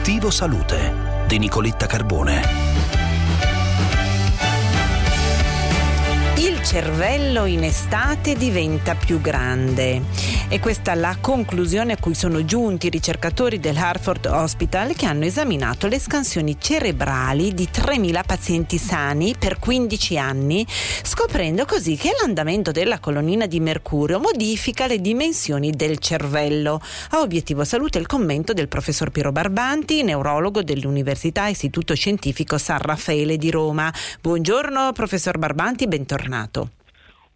Obiettivo Salute di Nicoletta Carbone. Il cervello in estate diventa più grande. E questa è la conclusione a cui sono giunti i ricercatori del Hartford Hospital che hanno esaminato le scansioni cerebrali di 3.000 pazienti sani per 15 anni, scoprendo così che l'andamento della colonnina di mercurio modifica le dimensioni del cervello. A obiettivo salute il commento del professor Piero Barbanti, neurologo dell'Università Istituto Scientifico San Raffaele di Roma. Buongiorno professor Barbanti, bentornato.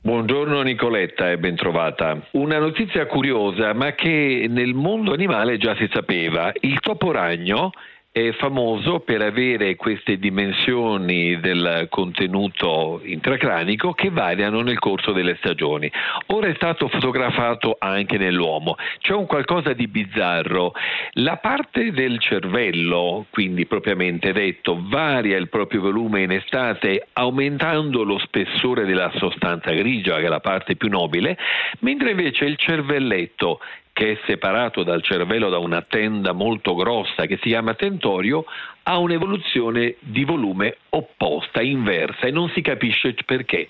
Buongiorno Nicoletta e bentrovata. Una notizia curiosa ma che nel mondo animale già si sapeva. Il topo ragno è famoso per avere queste dimensioni del contenuto intracranico che variano nel corso delle stagioni. Ora è stato fotografato anche nell'uomo. C'è un qualcosa di bizzarro. La parte del cervello, quindi propriamente detto, varia il proprio volume in estate aumentando lo spessore della sostanza grigia, che è la parte più nobile, mentre invece il cervelletto che è separato dal cervello da una tenda molto grossa che si chiama tentorio, ha un'evoluzione di volume opposta, inversa e non si capisce perché.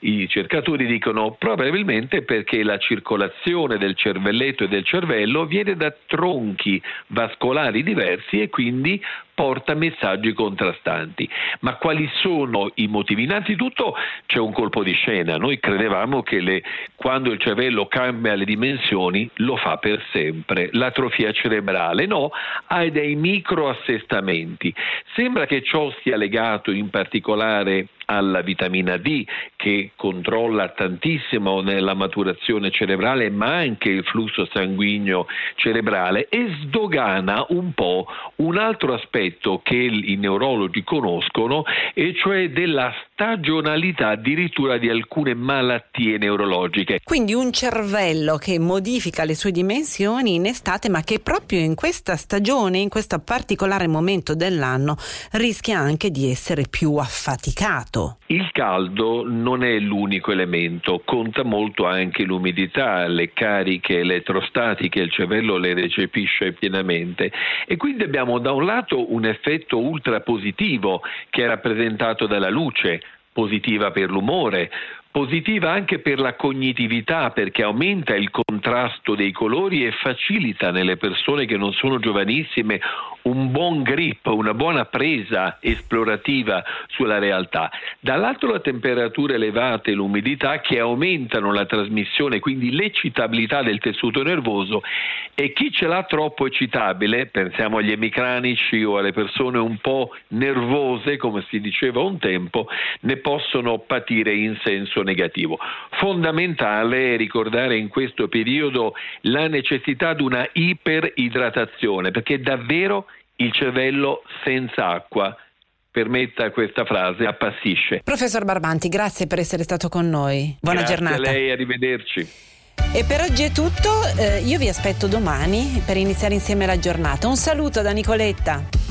I cercatori dicono probabilmente perché la circolazione del cervelletto e del cervello viene da tronchi vascolari diversi e quindi porta messaggi contrastanti. Ma quali sono i motivi? Innanzitutto c'è un colpo di scena. Noi credevamo che le, quando il cervello cambia le dimensioni lo fa per sempre. L'atrofia cerebrale no, ha dei microassestamenti. Sembra che ciò sia legato in particolare alla vitamina D che controlla tantissimo nella maturazione cerebrale ma anche il flusso sanguigno cerebrale e sdogana un po' un altro aspetto che i neurologi conoscono e cioè della stagionalità addirittura di alcune malattie neurologiche. Quindi un cervello che modifica le sue dimensioni in estate ma che proprio in questa stagione, in questo particolare momento dell'anno rischia anche di essere più affaticato caldo. Il caldo non è l'unico elemento, conta molto anche l'umidità, le cariche elettrostatiche, il cervello le recepisce pienamente e quindi abbiamo da un lato un effetto ultra positivo che è rappresentato dalla luce, positiva per l'umore, positiva anche per la cognitività perché aumenta il contrasto dei colori e facilita nelle persone che non sono giovanissime un buon grip, una buona presa esplorativa sulla realtà. Dall'altro la temperatura elevata e l'umidità che aumentano la trasmissione, quindi l'eccitabilità del tessuto nervoso e chi ce l'ha troppo eccitabile, pensiamo agli emicranici o alle persone un po' nervose, come si diceva un tempo, ne possono patire in senso negativo. Fondamentale è ricordare in questo periodo la necessità di una iperidratazione, perché davvero il cervello senza acqua permetta questa frase, appassisce. Professor Barbanti, grazie per essere stato con noi. Buona grazie giornata. Grazie a lei, arrivederci. E per oggi è tutto, eh, io vi aspetto domani per iniziare insieme la giornata. Un saluto da Nicoletta.